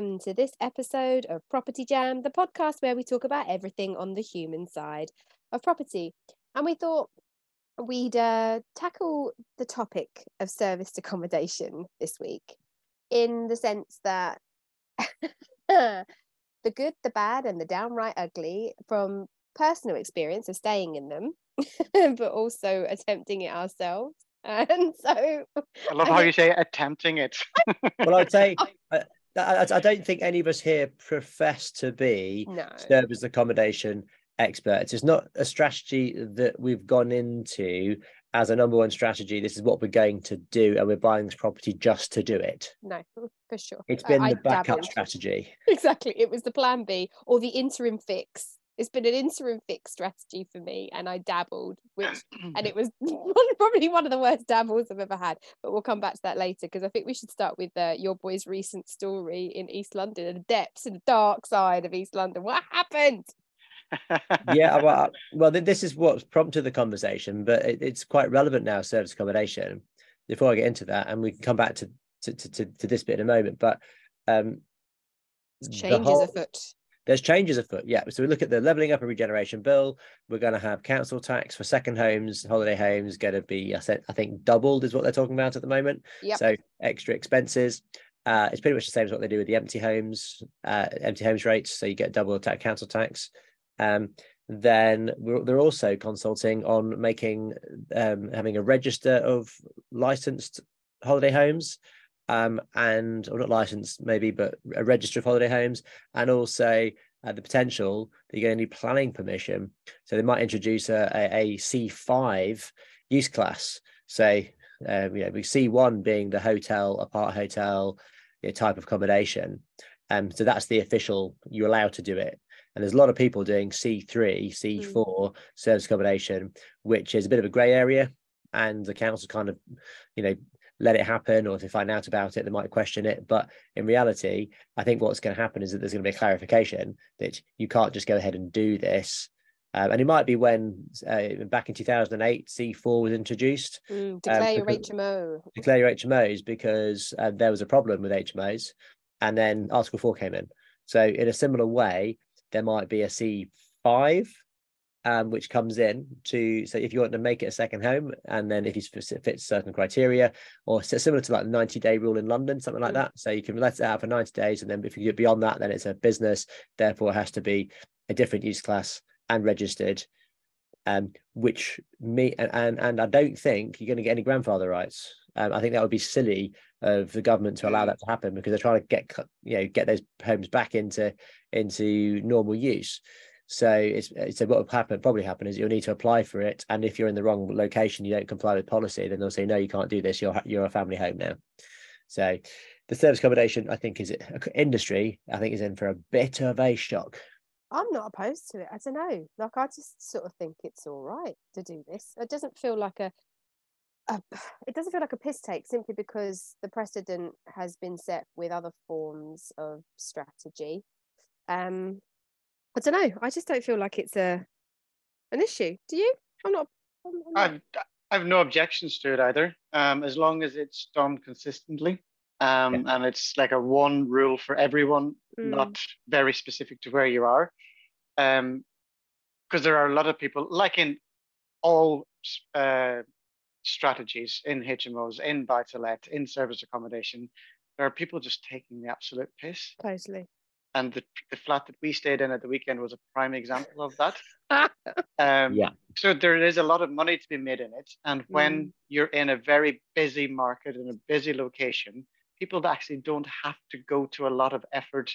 Welcome to this episode of Property Jam, the podcast where we talk about everything on the human side of property. And we thought we'd uh, tackle the topic of serviced accommodation this week in the sense that the good, the bad, and the downright ugly from personal experience of staying in them, but also attempting it ourselves. And so I love how you say attempting it. Well, I'd say I, I, I don't think any of us here profess to be no. service accommodation experts. It's not a strategy that we've gone into as a number one strategy. This is what we're going to do, and we're buying this property just to do it. No, for sure. It's been the backup strategy. Exactly. It was the plan B or the interim fix. It's been an interim fix strategy for me, and I dabbled, which and it was probably one of the worst dabbles I've ever had. But we'll come back to that later because I think we should start with uh, your boy's recent story in East London and the depths and the dark side of East London. What happened? yeah, well, well, this is what's prompted the conversation, but it, it's quite relevant now. Service accommodation. Before I get into that, and we can come back to to, to, to, to this bit in a moment, but um, the Changes whole- afoot. There's changes afoot. Yeah. So we look at the levelling up and regeneration bill. We're going to have council tax for second homes, holiday homes, going to be, I said, I think doubled is what they're talking about at the moment. Yep. So extra expenses. Uh, it's pretty much the same as what they do with the empty homes, uh, empty homes rates. So you get double ta- council tax. Um, then we're, they're also consulting on making um, having a register of licensed holiday homes um, and or not licensed maybe, but a register of holiday homes, and also uh, the potential that you're going to need planning permission. So they might introduce a, a, a C5 use class. Say, um, you know, we C1 being the hotel, apart hotel you know, type of accommodation. Um, so that's the official, you're allowed to do it. And there's a lot of people doing C3, C4 service accommodation, which is a bit of a grey area. And the council kind of, you know, let it happen, or if they find out about it, they might question it. But in reality, I think what's going to happen is that there's going to be a clarification that you can't just go ahead and do this. Um, and it might be when uh, back in 2008, C4 was introduced, Mm, declare your because- HMO. declare your HMOs because uh, there was a problem with HMOs, and then Article 4 came in. So, in a similar way, there might be a C5 um, which comes in to so if you want to make it a second home, and then if you fit certain criteria, or similar to like the 90 day rule in London, something like Mm. that. So, you can let it out for 90 days, and then if you get beyond that, then it's a business, therefore, it has to be a different use class and registered. Um, which me and, and and I don't think you're going to get any grandfather rights. Um, I think that would be silly of the government to allow that to happen because they're trying to get you know get those homes back into into normal use. So it's so what will happen probably happen is you'll need to apply for it, and if you're in the wrong location, you don't comply with policy, then they'll say no, you can't do this. You're you're a family home now. So the service accommodation, I think, is industry. I think is in for a bit of a shock. I'm not opposed to it. I don't know. Like I just sort of think it's all right to do this. It doesn't feel like a, a it doesn't feel like a piss take simply because the precedent has been set with other forms of strategy. Um I don't know. I just don't feel like it's a an issue. Do you? I'm not I'm, not- I've I've no objections to it either, um, as long as it's done consistently, um, and it's like a one rule for everyone, Mm. not very specific to where you are, um, because there are a lot of people, like in all uh, strategies in HMOs, in buy to let, in service accommodation, there are people just taking the absolute piss, totally. And the the flat that we stayed in at the weekend was a prime example of that. Um, Yeah. So there is a lot of money to be made in it. And when Mm. you're in a very busy market in a busy location, people actually don't have to go to a lot of effort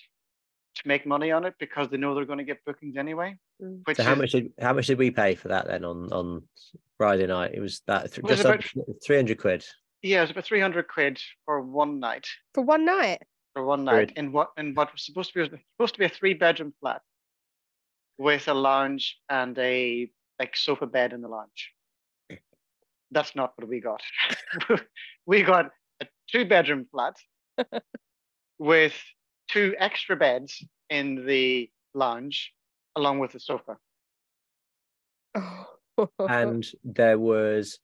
to make money on it because they know they're going to get bookings anyway. Mm. Which So how is, much did how much did we pay for that then on on Friday night? It was that th- It was just about- three hundred quid. yeah, it's about 300 quid for one night. For one night. For one Good. night in what in what was supposed to be supposed to be a three bedroom flat. with a lounge and a like sofa bed in the lounge. That's not what we got. we got a two bedroom flat with two extra beds in the lounge along with the sofa. and there was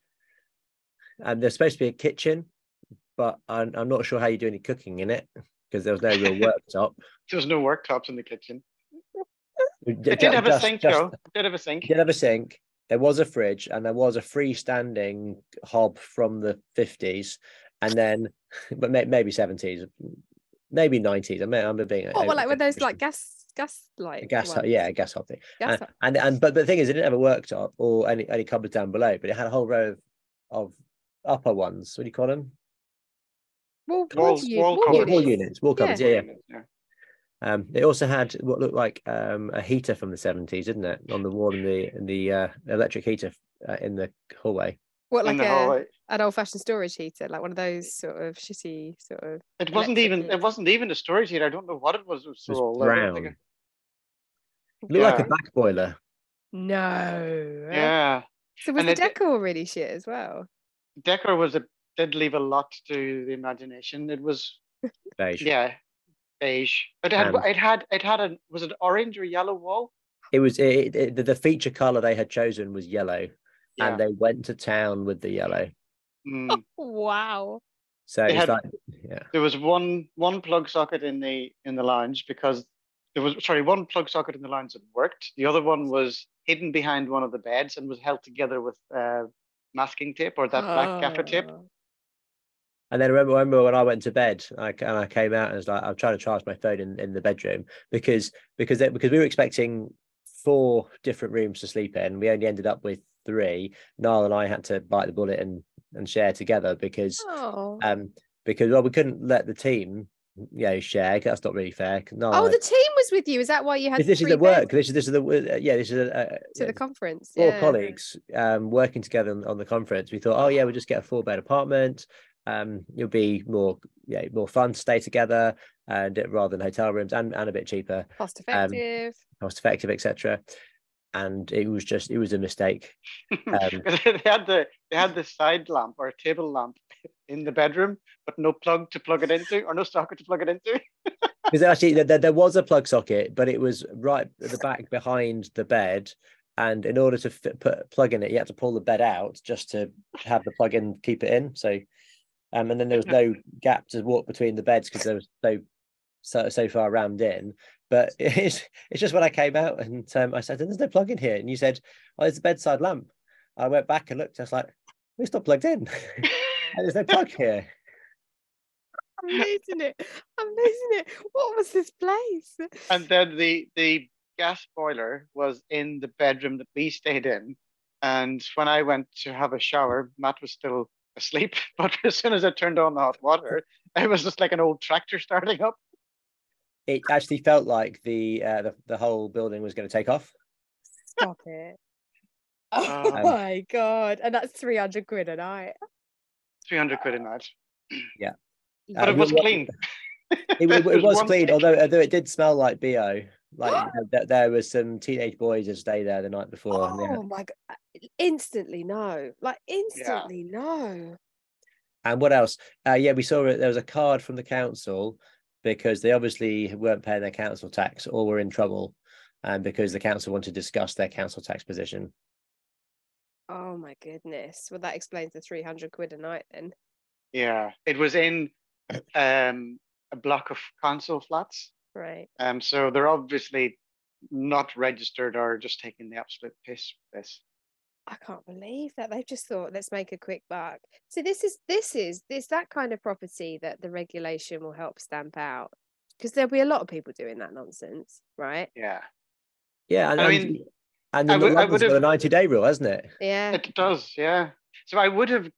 and there's supposed to be a kitchen but I'm, I'm not sure how you do any cooking in it because there was no real worktop There was no worktops in the kitchen. it It did have a sink, though. It did have a sink. did have a sink there was a fridge and there was a freestanding hob from the 50s and then but maybe 70s maybe 90s i mean i'm being what, oh, well, like with those like gas gas like gas ones? yeah gas hob thing Gas and, hob. and and but the thing is it didn't have a worktop or any any cupboards down below but it had a whole row of, of upper ones what do you call them Wall, Walls- wall, wall wall wall, wall units. units wall cupboards yeah, yeah. Yeah. Um, it also had what looked like um, a heater from the 70s, didn't it? On the wall in the in the uh, electric heater uh, in the hallway. What like a, hallway. an old fashioned storage heater, like one of those sort of shitty sort of. It wasn't electric even. It wasn't even a storage heater. I don't know what it was. It was, It was so old. I don't think brown. it- It looked like a back boiler. No. Yeah, So was And the it- decor really shit as well? decor was a did leave a lot to the imagination. It was Beige. yeah, beige. It had. And- it had. It had a. Was it orange or yellow wall? It was it, it, the- the feature color they had chosen was yellow, Yeah. and they went to town with the yellow. Mm. Wow. So They it's had- like yeah, there was one one plug socket in the in the lounge because there was sorry one plug socket in the lounge that worked. The other one was hidden behind one of the beds and was held together with uh, masking tape or that black gaffer tape. And then I remember, remember when I went to bed, I, and I came out and was like, I'm trying to charge my phone in, in the bedroom because because they, because we were expecting four different rooms to sleep in. We only ended up with three. Niall and I had to bite the bullet and and share together because Oh. um because well we couldn't let the team you know share that's not really fair. No, oh, the team was with you. Is that why you had this, this is the work. beds This is this is the uh, yeah this is a, a, to the conference? four yeah. colleagues um, working together on, on the conference. We thought, oh yeah, we'll just get a four bed apartment. Um, it'll be more yeah more fun to stay together and rather than hotel rooms and, and a bit cheaper, Cost Um, effective. cost effective, etc. And it was just it was a mistake. Um, 'Cause they had the they had the side lamp or a table lamp in the bedroom, but no plug to plug it into or no socket to plug it into. because actually there, there- there was a plug socket, but it was right at the back behind the bed. And in order to fit, put plug in it, you had to pull the bed out just to have the plug in, keep it in. So, um, and then there was no gap to walk between the beds because there was so so so far rammed in. But it's it's just when I came out and um, I said, "There's no plug in here," and you said, "Oh, it's a bedside lamp." I went back and looked. I was like, "It's not plugged in. There's no plug here." I'm losing it. I'm losing it. What was this place? and then the the gas boiler was in the bedroom that we stayed in. And when I went to have a shower, Matt was still asleep. But as soon as I turned on the hot water, it was just like an old tractor starting up. It actually felt like the uh, the, the whole building was going to take off. Stop it. Oh Um, my god. And that's 300 quid a night. 300 quid a night. Yeah, but Uh, it was clean. it, wa- it There's was one clean, although although it did smell like bo. Like there, there was some teenage boys who stayed there the night before. and, they had- Oh my god. Instantly no. Like instantly no. and what else? Uh, yeah, we saw it. There was a card from the council because they obviously weren't paying their council tax or were in trouble, and because the council wanted to discuss their council tax position. Oh my goodness. Well that explains the 300 quid a night then. Yeah. It was in um, a block of council flats. Right. Um, so they're obviously not registered or just taking the absolute piss with this. I can't believe that they've just thought let's make a quick buck. So this is this is this that kind of property that the regulation will help stamp out because there'll be a lot of people doing that nonsense, right? Yeah. Yeah, and I I mean, mean, and I would- I London's would got a ninety day rule, hasn't it? Yeah. It does, yeah. So I would have,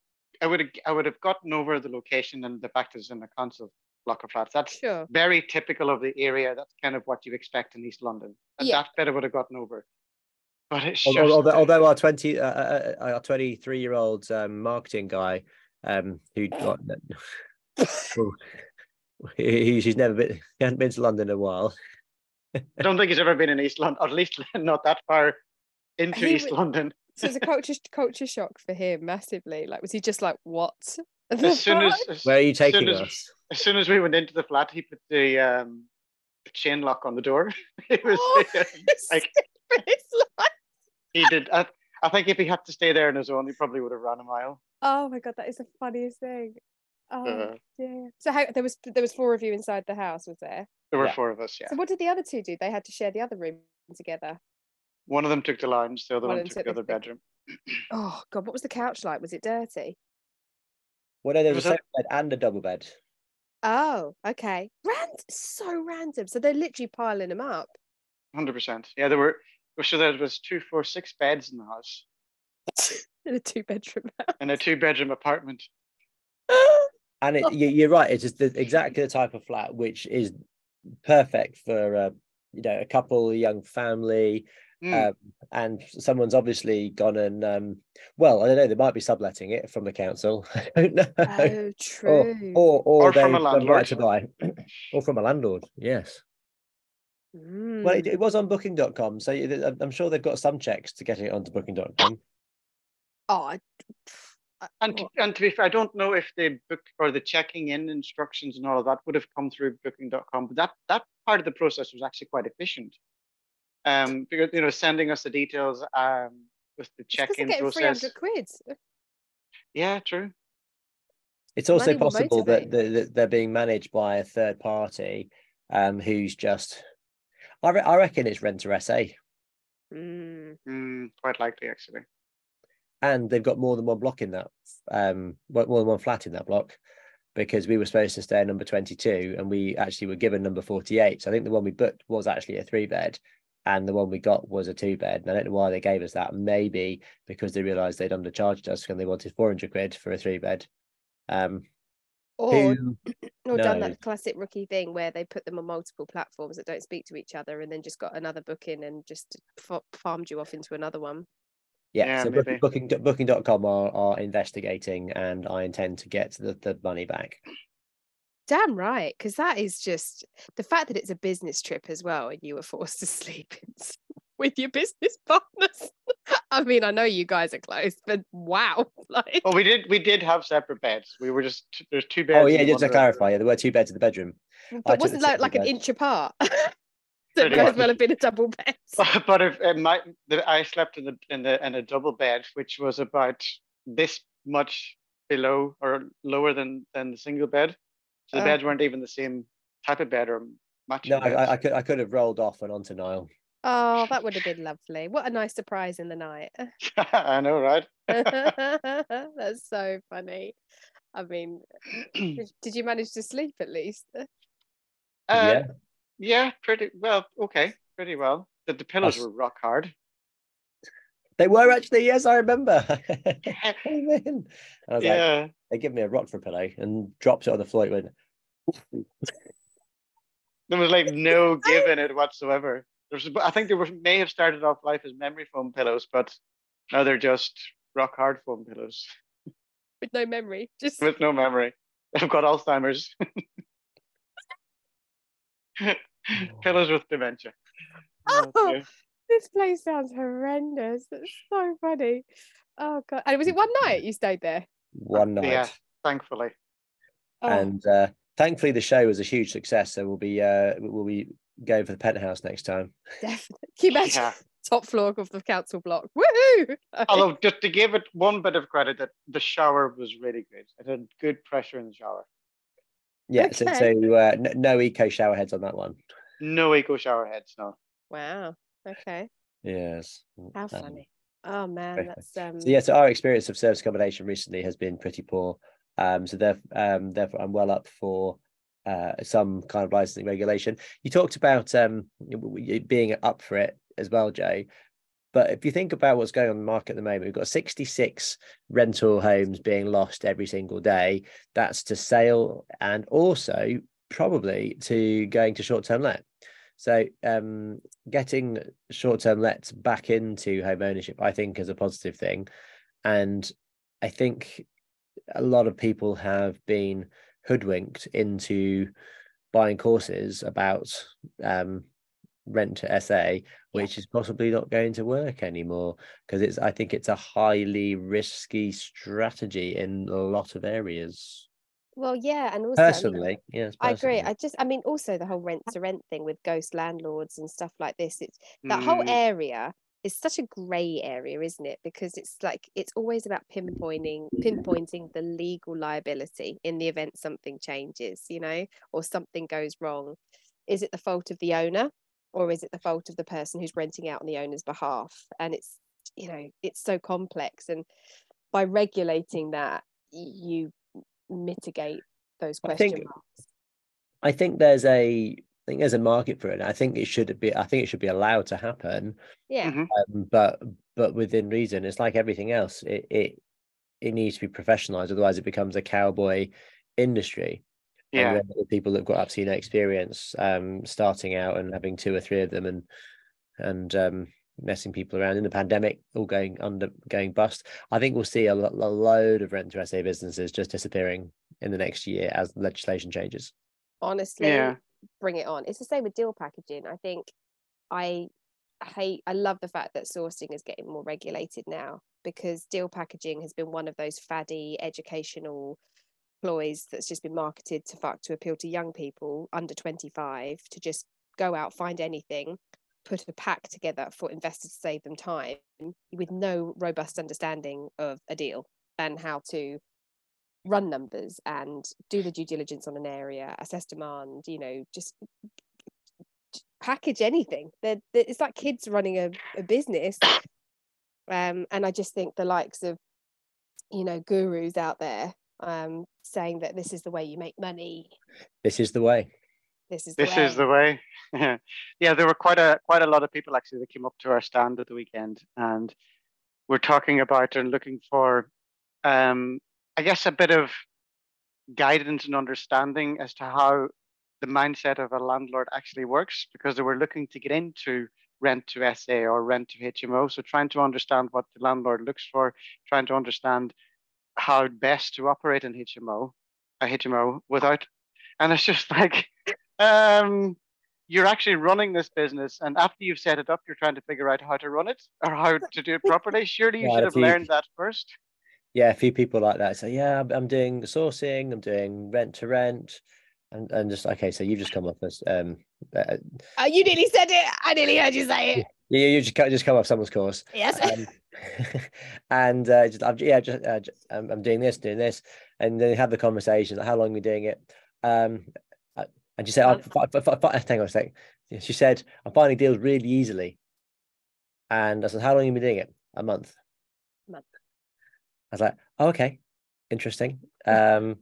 I would have, I would have gotten over the location and the fact that it's in the council block of flats. That's Sure. very typical of the area. That's kind of what you expect in East London. And Yeah. that bit I would have gotten over. But it's Although, just, although, although our twenty, uh, uh, uh, our twenty-three year old um, marketing guy, um, who got, well, he, he's never been, he hadn't been to London in a while. I don't think he's ever been in East London, or at least not that far into He East London. So it's a culture culture shock for him massively. Like, was he just like, what? As soon as, as, Where are you as soon taking as- us? as soon as we went into the flat, he put the um the chain lock on the door. it was like It's like- he did. I, I think if he had to stay there on his own, he probably would have run a mile. oh my god, that is the funniest thing. Oh Uh, dear. So how there was there was four of you inside the house, was there? there were Yeah. four of us. Yeah, So what did the other two do? They had to share the other room together. one of them took the lounge, the other One one of took the other bedroom. Oh god, what was the couch like? Was it dirty? Well, no, there Was was a single bed and a double bed. Oh, okay. Rand so random. So they're literally piling them up. Hundred percent. Yeah, there were. So there was two, four, six beds in the house in a two bedroom in a two-bedroom apartment. And it, you, you're right. It's just the, exactly the type of flat which is perfect for uh, you know a couple, a young family, Mm, um, and someone's obviously gone and um, well, I don't know. They might be subletting it from the council. I don't know. oh, or, true. or or, Or from a they've got right landlord. to buy, or from a landlord. Yes. Well, it, Mm. it was on Booking.com, so you- I'm- I'm sure they've got some checks to get it onto Booking.com. Oh, I- I- And to, and to be fair, I don't know if the book or the checking in instructions and all of that would have come through Booking.com, but that that part of the process was actually quite efficient. Um, because you know, sending us the details um with the It's 'cause they're check-in getting process. 300 quid. Yeah, true. It's also Money possible that, that, that they're being managed by a third party, um, who's just. I, re- I reckon it's rent to SA, Mm. Mm, quite likely, actually. and they've got more than one block in that, um, more than one flat in that block, because we were supposed to stay at number twenty-two, and we actually were given number forty-eight. So I think the one we booked was actually a three bed, and the one we got was a two bed. And I don't know why they gave us that. Maybe because they realised they'd undercharged us and they wanted four hundred quid for a three bed. Um, Or, or done that classic rookie thing where they put them on multiple platforms that don't speak to each other and then just got another booking and just fa- farmed you off into another one. Yeah, Yeah, so maybe. booking, booking booking.com are, are investigating and I intend to get the, the money back. Damn right, because that is just the fact that it's a business trip as well, and you were forced to sleep with your business partners. I mean, I know you guys are close, but wow, like Oh, we did we did have separate beds. We were just there's two oh, beds. Oh yeah, just to clarify, yeah, there were two beds in the bedroom. Mm, but took the wasn't like like an inch apart. that Pretty may as well have been a double bed. But, but if it might, I slept in the in the in a double bed, which was about this much below or lower than than the single bed. So the Oh. beds weren't even the same type of bed or matching. No, I, I, I could I could have rolled off and onto Niall. Oh, that would have been lovely. What a nice surprise in the night. I know, right? That's so funny. I mean, did, did you manage to sleep at least? Uh, yeah, yeah, pretty well. Okay, pretty well. The, the pillows That's- were rock hard. They were actually. Yes, I remember. Came in. I was like, yeah, they give me a rock for a pillow and dropped it on the floor. It went. there was like no give in it whatsoever. There's, I think they were may have started off life as memory foam pillows, but now they're just rock hard foam pillows With no memory. Just with no memory. They've got Alzheimer's. Oh. pillows with dementia. Oh, dear. This place sounds horrendous. That's so funny. Oh god. And was it one night you stayed there? One night. Yeah, thankfully. Oh, and uh, thankfully the show was a huge success so we'll be uh we'll be going for the penthouse next time definitely. Keep you Yeah. top floor of the council block? Woohoo! Although just to give it one bit of credit, that the shower was really good. It had good pressure in the shower. yeah so, Okay. so uh, n- no eco shower heads on that one No eco shower heads, no. wow. Okay. yes How Um, funny. Oh man, that's um so yeah so our experience of service accommodation recently has been pretty poor um so therefore um therefore i'm well up for uh some kind of licensing regulation you talked about um being up for it as well jay but if you think about what's going on in the market at the moment, we've got 66 rental homes being lost every single day. That's to sale and also probably to going to short term let. So um, getting short term lets back into home ownership, I think, is a positive thing. And I think a lot of people have been hoodwinked into buying courses about um, rent to SA, which is possibly not going to work anymore because it's I think it's a highly risky strategy in a lot of areas. Well, yeah, and also I mean, Personally, yes, I agree. I just, I mean, also the whole rent to rent thing with ghost landlords and stuff like this. It's that whole Mm. area is such a grey area, isn't it? Because it's like it's always about pinpointing pinpointing the legal liability in the event something changes, you know, or something goes wrong. Is it the fault of the owner, or is it the fault of the person who's renting out on the owner's behalf? And it's, you know, it's so complex, and by regulating that, you mitigate those I think- marks. I think there's a I think there's a market for it. I think it should be I think it should be allowed to happen. Yeah. Mhm. um, but but within reason. It's like everything else. It it it needs to be professionalized, otherwise it becomes a cowboy industry. And Yeah. you end people that've got absolutely no experience, um, starting out and having two or three of them, and and um, messing people around in the pandemic, all going under, going bust. I think we'll see a, lo- a load of rent to SA businesses just disappearing in the next year as legislation changes. honestly Yeah. bring it on it's the same with deal packaging i think i hate i love the fact that sourcing is getting more regulated now because deal packaging has been one of those faddy educational ploys that's just been marketed to fuck to appeal to young people under 25 to just go out find anything put a pack together for investors to save them time with no robust understanding of a deal and how to run numbers and do the due diligence on an area, assess demand, you know, just package anything. They're, they're- it's like kids running a, a business. Um, and I just think the likes of, you know, gurus out there um, saying that this is the way you make money. This is the way. This is the This way. is the way. Yeah. yeah, there were quite a quite a lot of people actually that came up to our stand at the weekend and we're talking about and looking for um I guess a bit of guidance and understanding as to how the mindset of a landlord actually works because they were looking to get into rent to SA or rent to HMO. So trying to understand what the landlord looks for, trying to understand how best to operate in HMO, a HMO without, and it's just like, um, you're actually running this business, and after you've set it up, you're trying to figure out how to run it or how to do it properly. Surely you Yeah, should have you- learned that first. yeah, a few people like that say, yeah, I'm, I'm doing the sourcing, I'm doing rent to rent, and and just okay, so you've just come off as um, uh, Oh, you nearly said it. I nearly heard you say it. you, you just just come off someone's course, Yes. um, and uh, just, I'm, yeah, just uh, j- I'm, I'm doing this, doing this, and then you have the conversation. Like, how long are we doing it? Um, uh, and she said, oh, fi- fi- fi- fi- hang on a sec. She said, I'm finding deals really easily, and I said, how long have you been doing it? A month. A Month. I was like, oh, okay, interesting. Um,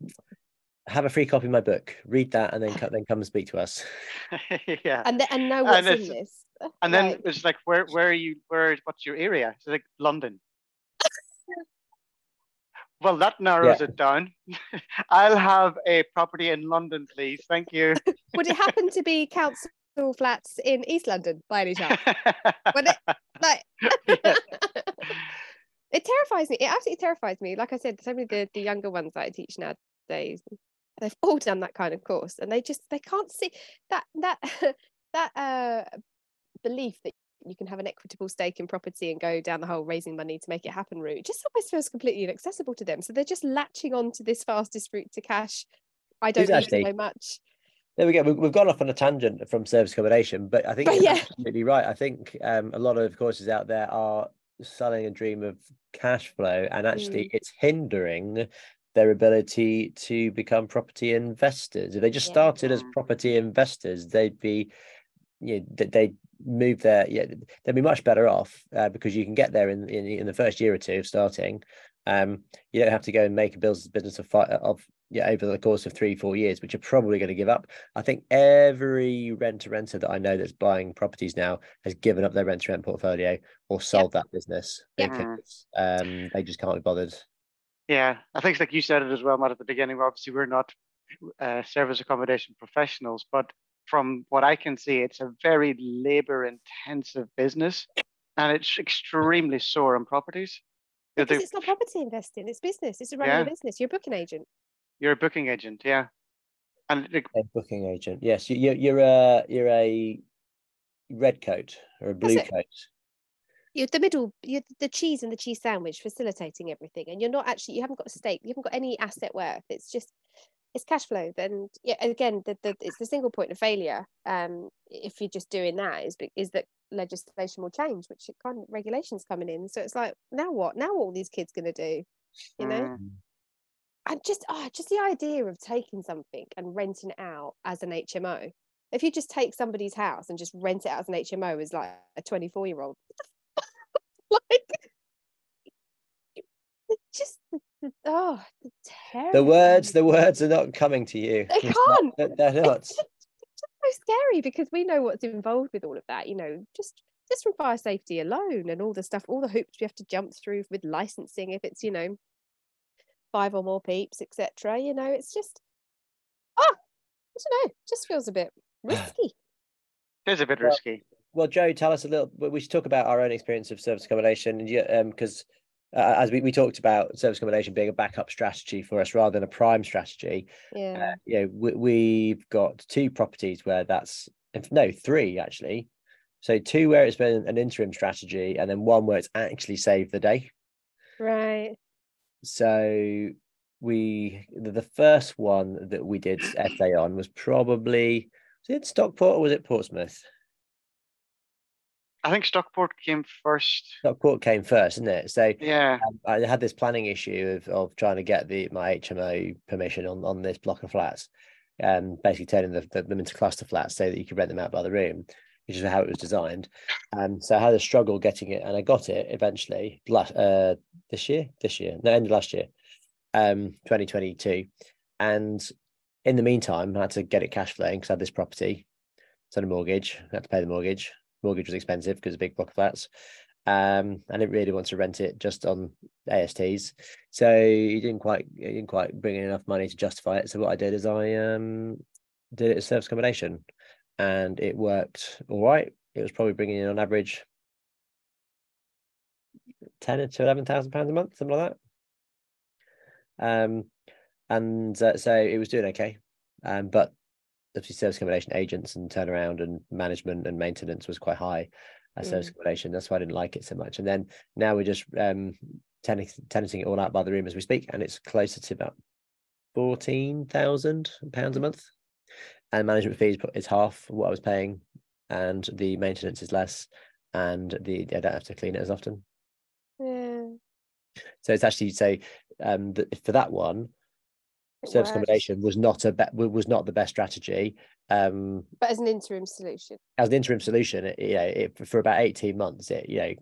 have a free copy of my book, read that, and then co- then come and speak to us. yeah. and, th- and know And what's in this. And then Like, it's like, where where are you? Where what's your area? It's like London. Well, that narrows it down. I'll have a property in London, please. Thank you. would it happen to be council flats in East London by any chance? Would it? Like, Yeah. it terrifies me. It absolutely terrifies me. Like I said, so many of the, the younger ones that I teach nowadays, they've all done that kind of course, and they just they can't see that that that uh belief that you can have an equitable stake in property and go down the whole raising money to make it happen route. It just always feels completely inaccessible to them. So they're just latching on to this fastest route to cash. I don't Exactly. know much. There we go. We- We've gone off on a tangent from service accommodation, but I think But you're yeah. absolutely right. I think um, a lot of courses out there are selling a dream of cash flow, and actually, Mm. it's hindering their ability to become property investors. If they just Yeah. started as property investors, they'd be, you know, they'd move there, yeah, they'd be much better off uh, because you can get there in, in in the first year or two of starting. Um, you don't have to go and make a business business of fi- of yeah over the course of three four years, which you're probably going to give up. I think every rent to renter that I know that's buying properties now has given up their rent to rent portfolio or sold that business Yep. because um, they just can't be bothered. Yeah, I think it's like you said it as well, Matt, at the beginning. Obviously, we're not uh, service accommodation professionals, but from what I can see, it's a very labor intensive business and it's extremely sore on properties. Because they- it's not property investing, it's business. It's a running Yeah. a business. You're a booking agent. You're a booking agent, yeah. And like, A booking agent, yes, you, you, you're a uh, you're a red coat or a blue coat. you're the middle you're the cheese and the cheese sandwich facilitating everything and you're not actually you haven't got a stake you haven't got any asset worth it's just it's cash flow then yeah again the, the it's the single point of failure um if you're just doing that is is that legislation will change which it kind of regulations coming in. So it's like now what? Now what are these kids going to do? You know? Mm. and just oh just the idea of taking something and renting it out as an HMO if you just take somebody's house and just rent it out as an HMO as like a 24 year old like just oh the The words, the words are not coming to you. They It's not- can't. they're- They're not. it's just, it's so scary because we know what's involved with all of that you know just just from fire safety alone and all the stuff all the hoops we have to jump through with licensing if it's you know five or more peeps etc you know it's just oh i don't know just feels a bit risky It is a bit Well, risky. Well, Jo, tell us a little. We should talk about our own experience of service accommodation, and yeah, um, because uh, as we, we talked about service accommodation being a backup strategy for us rather than a prime strategy. yeah Uh, you know, we, we've got two properties where that's no three actually. So two where it's been an interim strategy, and then one where it's actually saved the day. right So we the, first one that we did SA on was probably was it Stockport or was it Portsmouth? I think Stockport came first. Stockport came first, isn't it? So Yeah. um, I had this planning issue of, of trying to get the my HMO permission on, on this block of flats, um, basically turning the, the, them into cluster flats so that you could rent them out by the room, which is how it was designed. Um, so I had a struggle getting it, and I got it eventually last uh, this year, this year, no, end of last year, um, 2022. And in the meantime, I had to get it cash flowing because I had this property, it's on a mortgage, I had to pay the mortgage. Mortgage was expensive because a big block of flats. Um I didn't really want to rent it just on ASTs so he didn't quite he didn't quite bring in enough money to justify it. So what I did is I um did it as service accommodation and it worked all right. It was probably bringing in on average 10 to 11,000 pounds a month something like that. Um and uh, so it was doing okay. Um but obviously service accommodation agents and turnaround and management and maintenance was quite high as service Mm. accommodation. That's why I didn't like it so much. And then now we're just um tenant- tenanting it all out by the room as we speak, and it's closer to about fourteen thousand pounds a month. And management fees is half what I was paying, and the maintenance is less, and the I don't have to clean it as often. yeah So it's actually say um for that one, It service works. accommodation was not a be- was not the best strategy. Um, but as an interim solution as an interim solution, it, you know, it, for about 18 months, it, you know,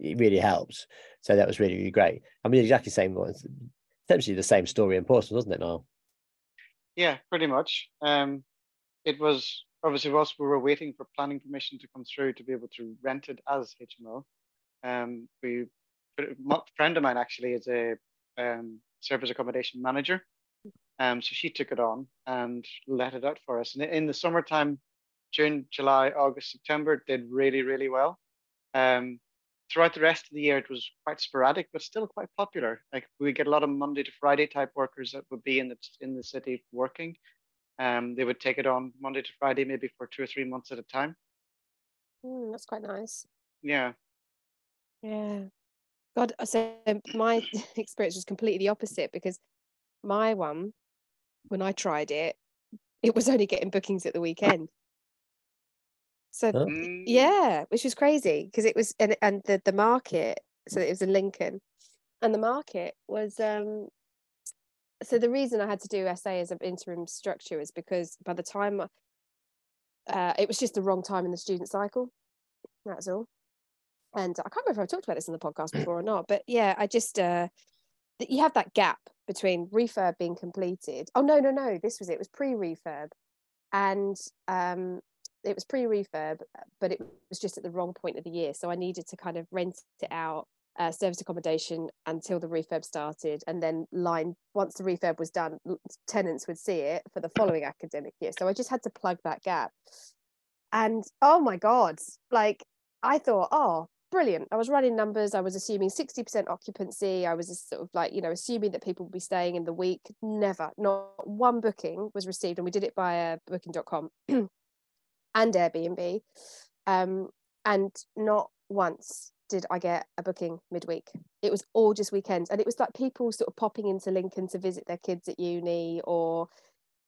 it really helps. So that was really, really great. I mean, exactly the same one, essentially the same story in Portsmouth, wasn't it, Niall? Yeah, pretty much. Um, it was obviously whilst we were waiting for planning permission to come through to be able to rent it as HMO. Um, we a friend of mine actually is a um, service accommodation manager. Um, so she took it on and let it out for us. And in the summertime, June, July, August, September, it did really, really well. Um, throughout the rest of the year, it was quite sporadic, but still quite popular. Like we get a lot of Monday to Friday type workers that would be in the in the city working. Um, they would take it on Monday to Friday, maybe for two or three months at a time. Mm, that's quite nice Yeah. Yeah. God, so my experience was completely the opposite because my one, when I tried it, it was only getting bookings at the weekend. So Huh? Mm, yeah, which was crazy because it was and and the the market, so it was in Lincoln, and the market was um. So the reason I had to do SA as an interim structure is because by the time, uh, it was just the wrong time in the student cycle. That's all. And I can't remember if I talked about this in the podcast before or not, but yeah, I just uh, that you have that gap between refurb being completed. Oh no, no, no, this was it. It was pre-refurb, and um, it was pre-refurb, but it was just at the wrong point of the year. So I needed to kind of rent it out, uh, service accommodation until the refurb started, and then line once the refurb was done, tenants would see it for the following academic year. So I just had to plug that gap. And oh my god, like I thought, oh, brilliant. I was running numbers. I was assuming 60% occupancy. I was just sort of like, you know, assuming that people would be staying in the week. Never, not one booking was received. And we did it via booking.com and Airbnb. Um, and not once did I get a booking midweek. It was all just weekends. And it was like people sort of popping into Lincoln to visit their kids at uni or,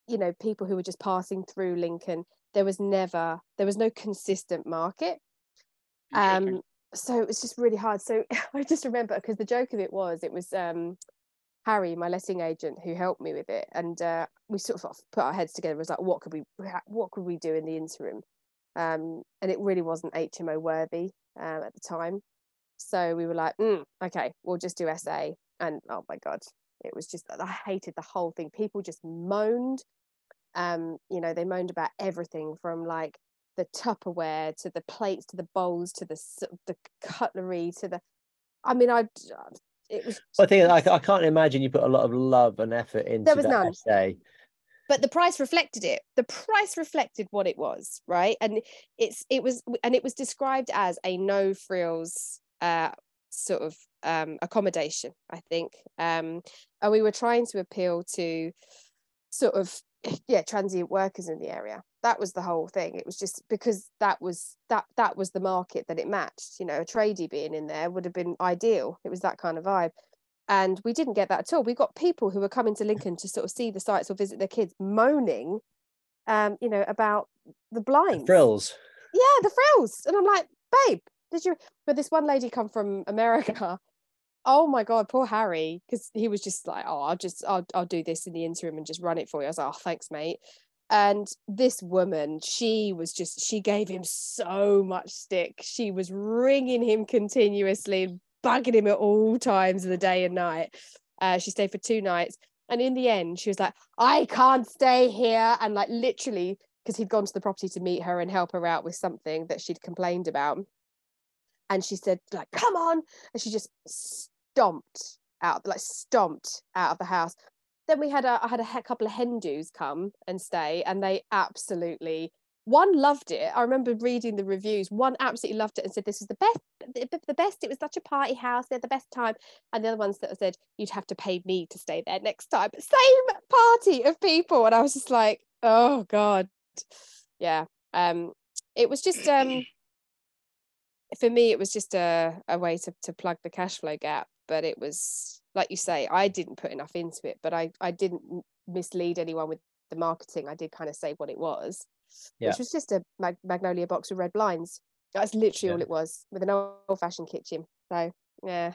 you know, people who were just passing through Lincoln. There was never, there was no consistent market. Um, so it was just really hard. So I just remember because the joke of it was, it was um, Harry, my letting agent, who helped me with it, and uh, we sort of put our heads together. It was like, what could we, what could we do in the interim? Um, and it really wasn't HMO worthy um, at the time. So we were like, mm, okay, we'll just do SA. And oh my God, it was just, I hated the whole thing. People just moaned. Um, you know, they moaned about everything from like the Tupperware to the plates to the bowls to the the cutlery to the. I mean, I. It was. I think I, I can't imagine you put a lot of love and effort into there was that none. SA. But the price reflected it. The price reflected what it was, right? And it's it was and it was described as a no frills uh, sort of um, accommodation, I think. Um, and we were trying to appeal to sort of yeah transient workers in the area. That was the whole thing. It was just because that was that that was the market that it matched you know a tradie being in there would have been ideal. It was that kind of vibe. And we didn't get that at all. We got people who were coming to lincoln to sort of see the sites or visit their kids moaning um you know about the blinds. The frills. yeah the frills. And i'm like babe did you but this one lady come from america oh my god poor harry because he was just like oh i'll just I'll, I'll do this in the interim and just run it for you. I was like oh thanks mate. And this woman she was just she gave him so much stick. She was ringing him continuously bugging him at all times of the day and night. Uh, she stayed for two nights and in the end she was like i can't stay here and like literally because he'd gone to the property to meet her and help her out with something that she'd complained about. And she said like come on and she just stomped out like stomped out of the house. Then we had a I had a couple of hen dos come and stay and they absolutely one loved it. I remember reading the reviews. One absolutely loved it and said this is the best the best. It was such a party house. They had the best time. And the other ones that said you'd have to pay me to stay there next time. Same party of people. And I was just like oh god. Yeah um it was just um for me it was just a, a way to, to plug the cash flow gap but it was like you say i didn't put enough into it but i i didn't mislead anyone with the marketing. I did kind of say what it was Yeah. which was just a mag- magnolia box with red blinds. That's literally all it was with an old fashioned kitchen. So yeah.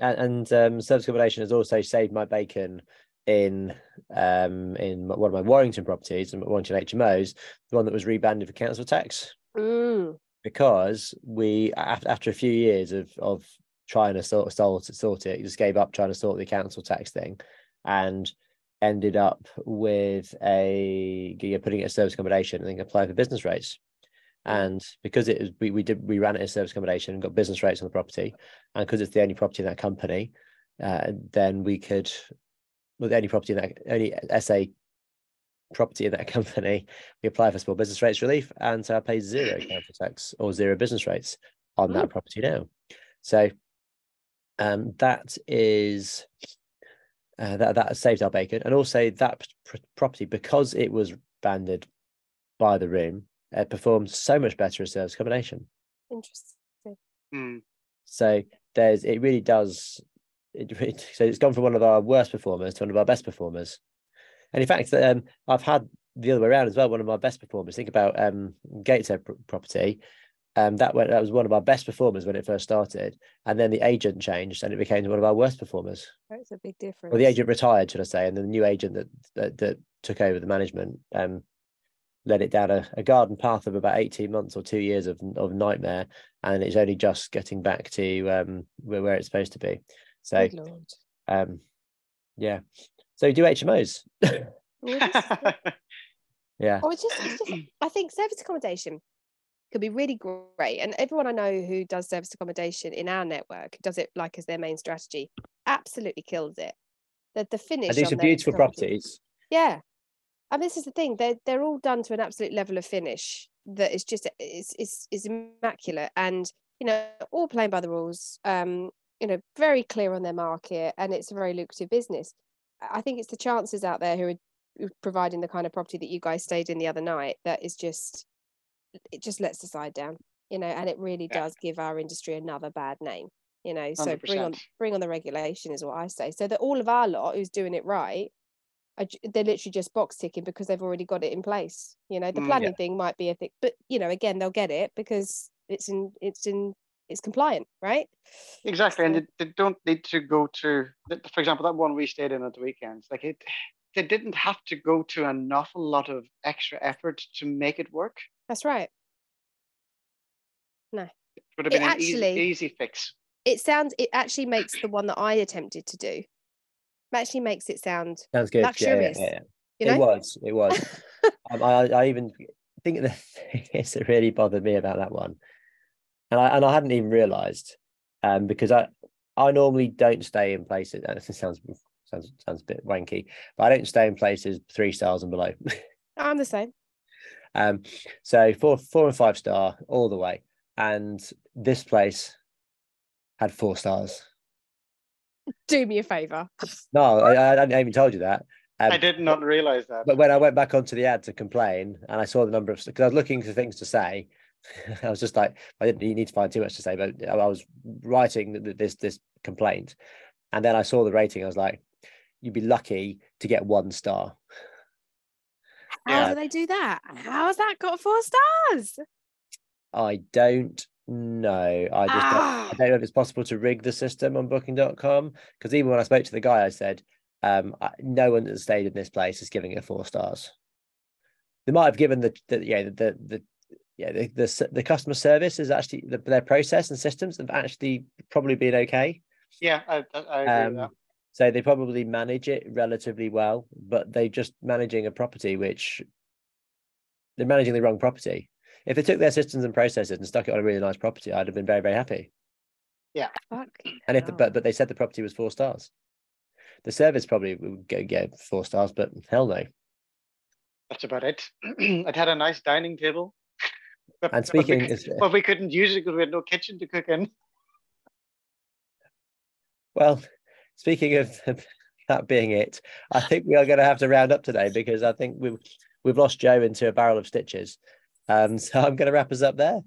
And, and um, service accommodation has also saved my bacon in um in one of my Warrington properties and Warrington HMOs, the one that was rebanded for council tax. Mm, because we after, after a few years of of trying to sort sort sort it, just gave up trying to sort the council tax thing, and ended up with a you're putting it as service accommodation and then apply for business rates. And because it is, we, we did we ran it as service accommodation and got business rates on the property, and because it's the only property in that company, uh, then we could, with any property in that only SA property in that company, we apply for small business rates relief, and so I pay zero council tax or zero business rates on that property now. So, um, that is uh, that that has saved our bacon, and also that pr- property because it was banded by the room, it performed so much better as a service accommodation. interesting Hmm. So there's it really does. It, it- so it's gone from one of our worst performers to one of our best performers, and in fact, um, I've had the other way around as well. One of my best performers. Think about um, Gateshead pr- property. Um, that went that was one of our best performers when it first started, and then the agent changed and it became one of our worst performers. that's a big difference Well, the agent retired, should I say, and then the new agent that that, that took over the management um, led it down a, a garden path of about eighteen months or two years of of nightmare, and it's only just getting back to um, where, where it's supposed to be. So, um, yeah. So do HMOs. Well, this is it. yeah. Oh, it's just, it's just, I think service accommodation could be really great. And everyone I know who does service accommodation in our network, does it like as their main strategy, absolutely kills it. The, the finish. And these are beautiful properties. Yeah. And this is the thing, they're they're all done to an absolute level of finish that is just is is is immaculate and you know, all playing by the rules, um, you know, very clear on their market and it's a very lucrative business. I I think it's the chances out there who are providing the kind of property that you guys stayed in the other night that is just it just lets the side down. you know, and it really Yeah. does give our industry another bad name. You know, so bring on 100%. bring on the regulation is what I say. So that all of our lot who's doing it right, are, they're literally just box ticking because they've already got it in place. You know, the Mm, yeah. planning thing might be a thing, but you know, again, they'll get it because it's in it's in it's compliant, right? Exactly, and they, they don't need to go to, for example, that one we stayed in at the weekends. Like it, they didn't have to go to an awful lot of extra effort to make it work. That's right. No. It would have It been an actually- easy, easy fix. It sounds it actually makes the one that I attempted to do actually makes it sound Sounds good. Luxurious, Yeah, yeah, yeah. you know It was. It was. um, I, I even think the thing is that really bothered me about that one, and I and I hadn't even realised, um, because I I normally don't stay in places. And this sounds sounds sounds a bit wanky, but I don't stay in places three stars and below. I'm the same. Um, so four four and five star all the way, and this place had four stars. Do me a favor. No, I, I hadn't even told you that. Um, I did not realize that. But when I went back onto the ad to complain and I saw the number of because I was looking for things to say, I was just like, I didn't need to find too much to say, but I was writing this this complaint, and then I saw the rating. I was like, you'd be lucky to get one star. How Yeah. do they do that? How's that got four stars? I don't know. I just don't, Ah. I don't know if it's possible to rig the system on Booking.com because even when I spoke to the guy, I said, um, I, no one that stayed in this place is giving it four stars. They might have given the, the yeah the the, the yeah the, the the customer service is actually the, their process and systems have actually probably been okay. yeah, I, I, I agree with that. Um, so they probably manage it relatively well, but they're just managing a property which they're managing the wrong property. If they took their systems and processes and stuck it on a really nice property, I'd have been very very happy. Fuck. And if the, but but they said the property was four stars. The service probably would go get four stars, but hell no. That's about it. it had a nice dining table. But, And but we speaking, but we couldn't use it because we had no kitchen to cook in. well, speaking of that being it, I think we are going to have to round up today because I think we've we've lost Jo into a barrel of stitches. Um, so I'm going to wrap us up there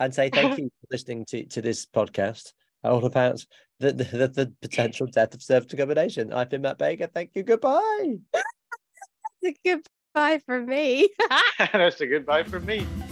and say thank you for listening to to this podcast all about the the, the, the potential death of serviced accommodation. I've been Matt Baker. Thank you. Goodbye. It's a goodbye for me. That's a goodbye for me.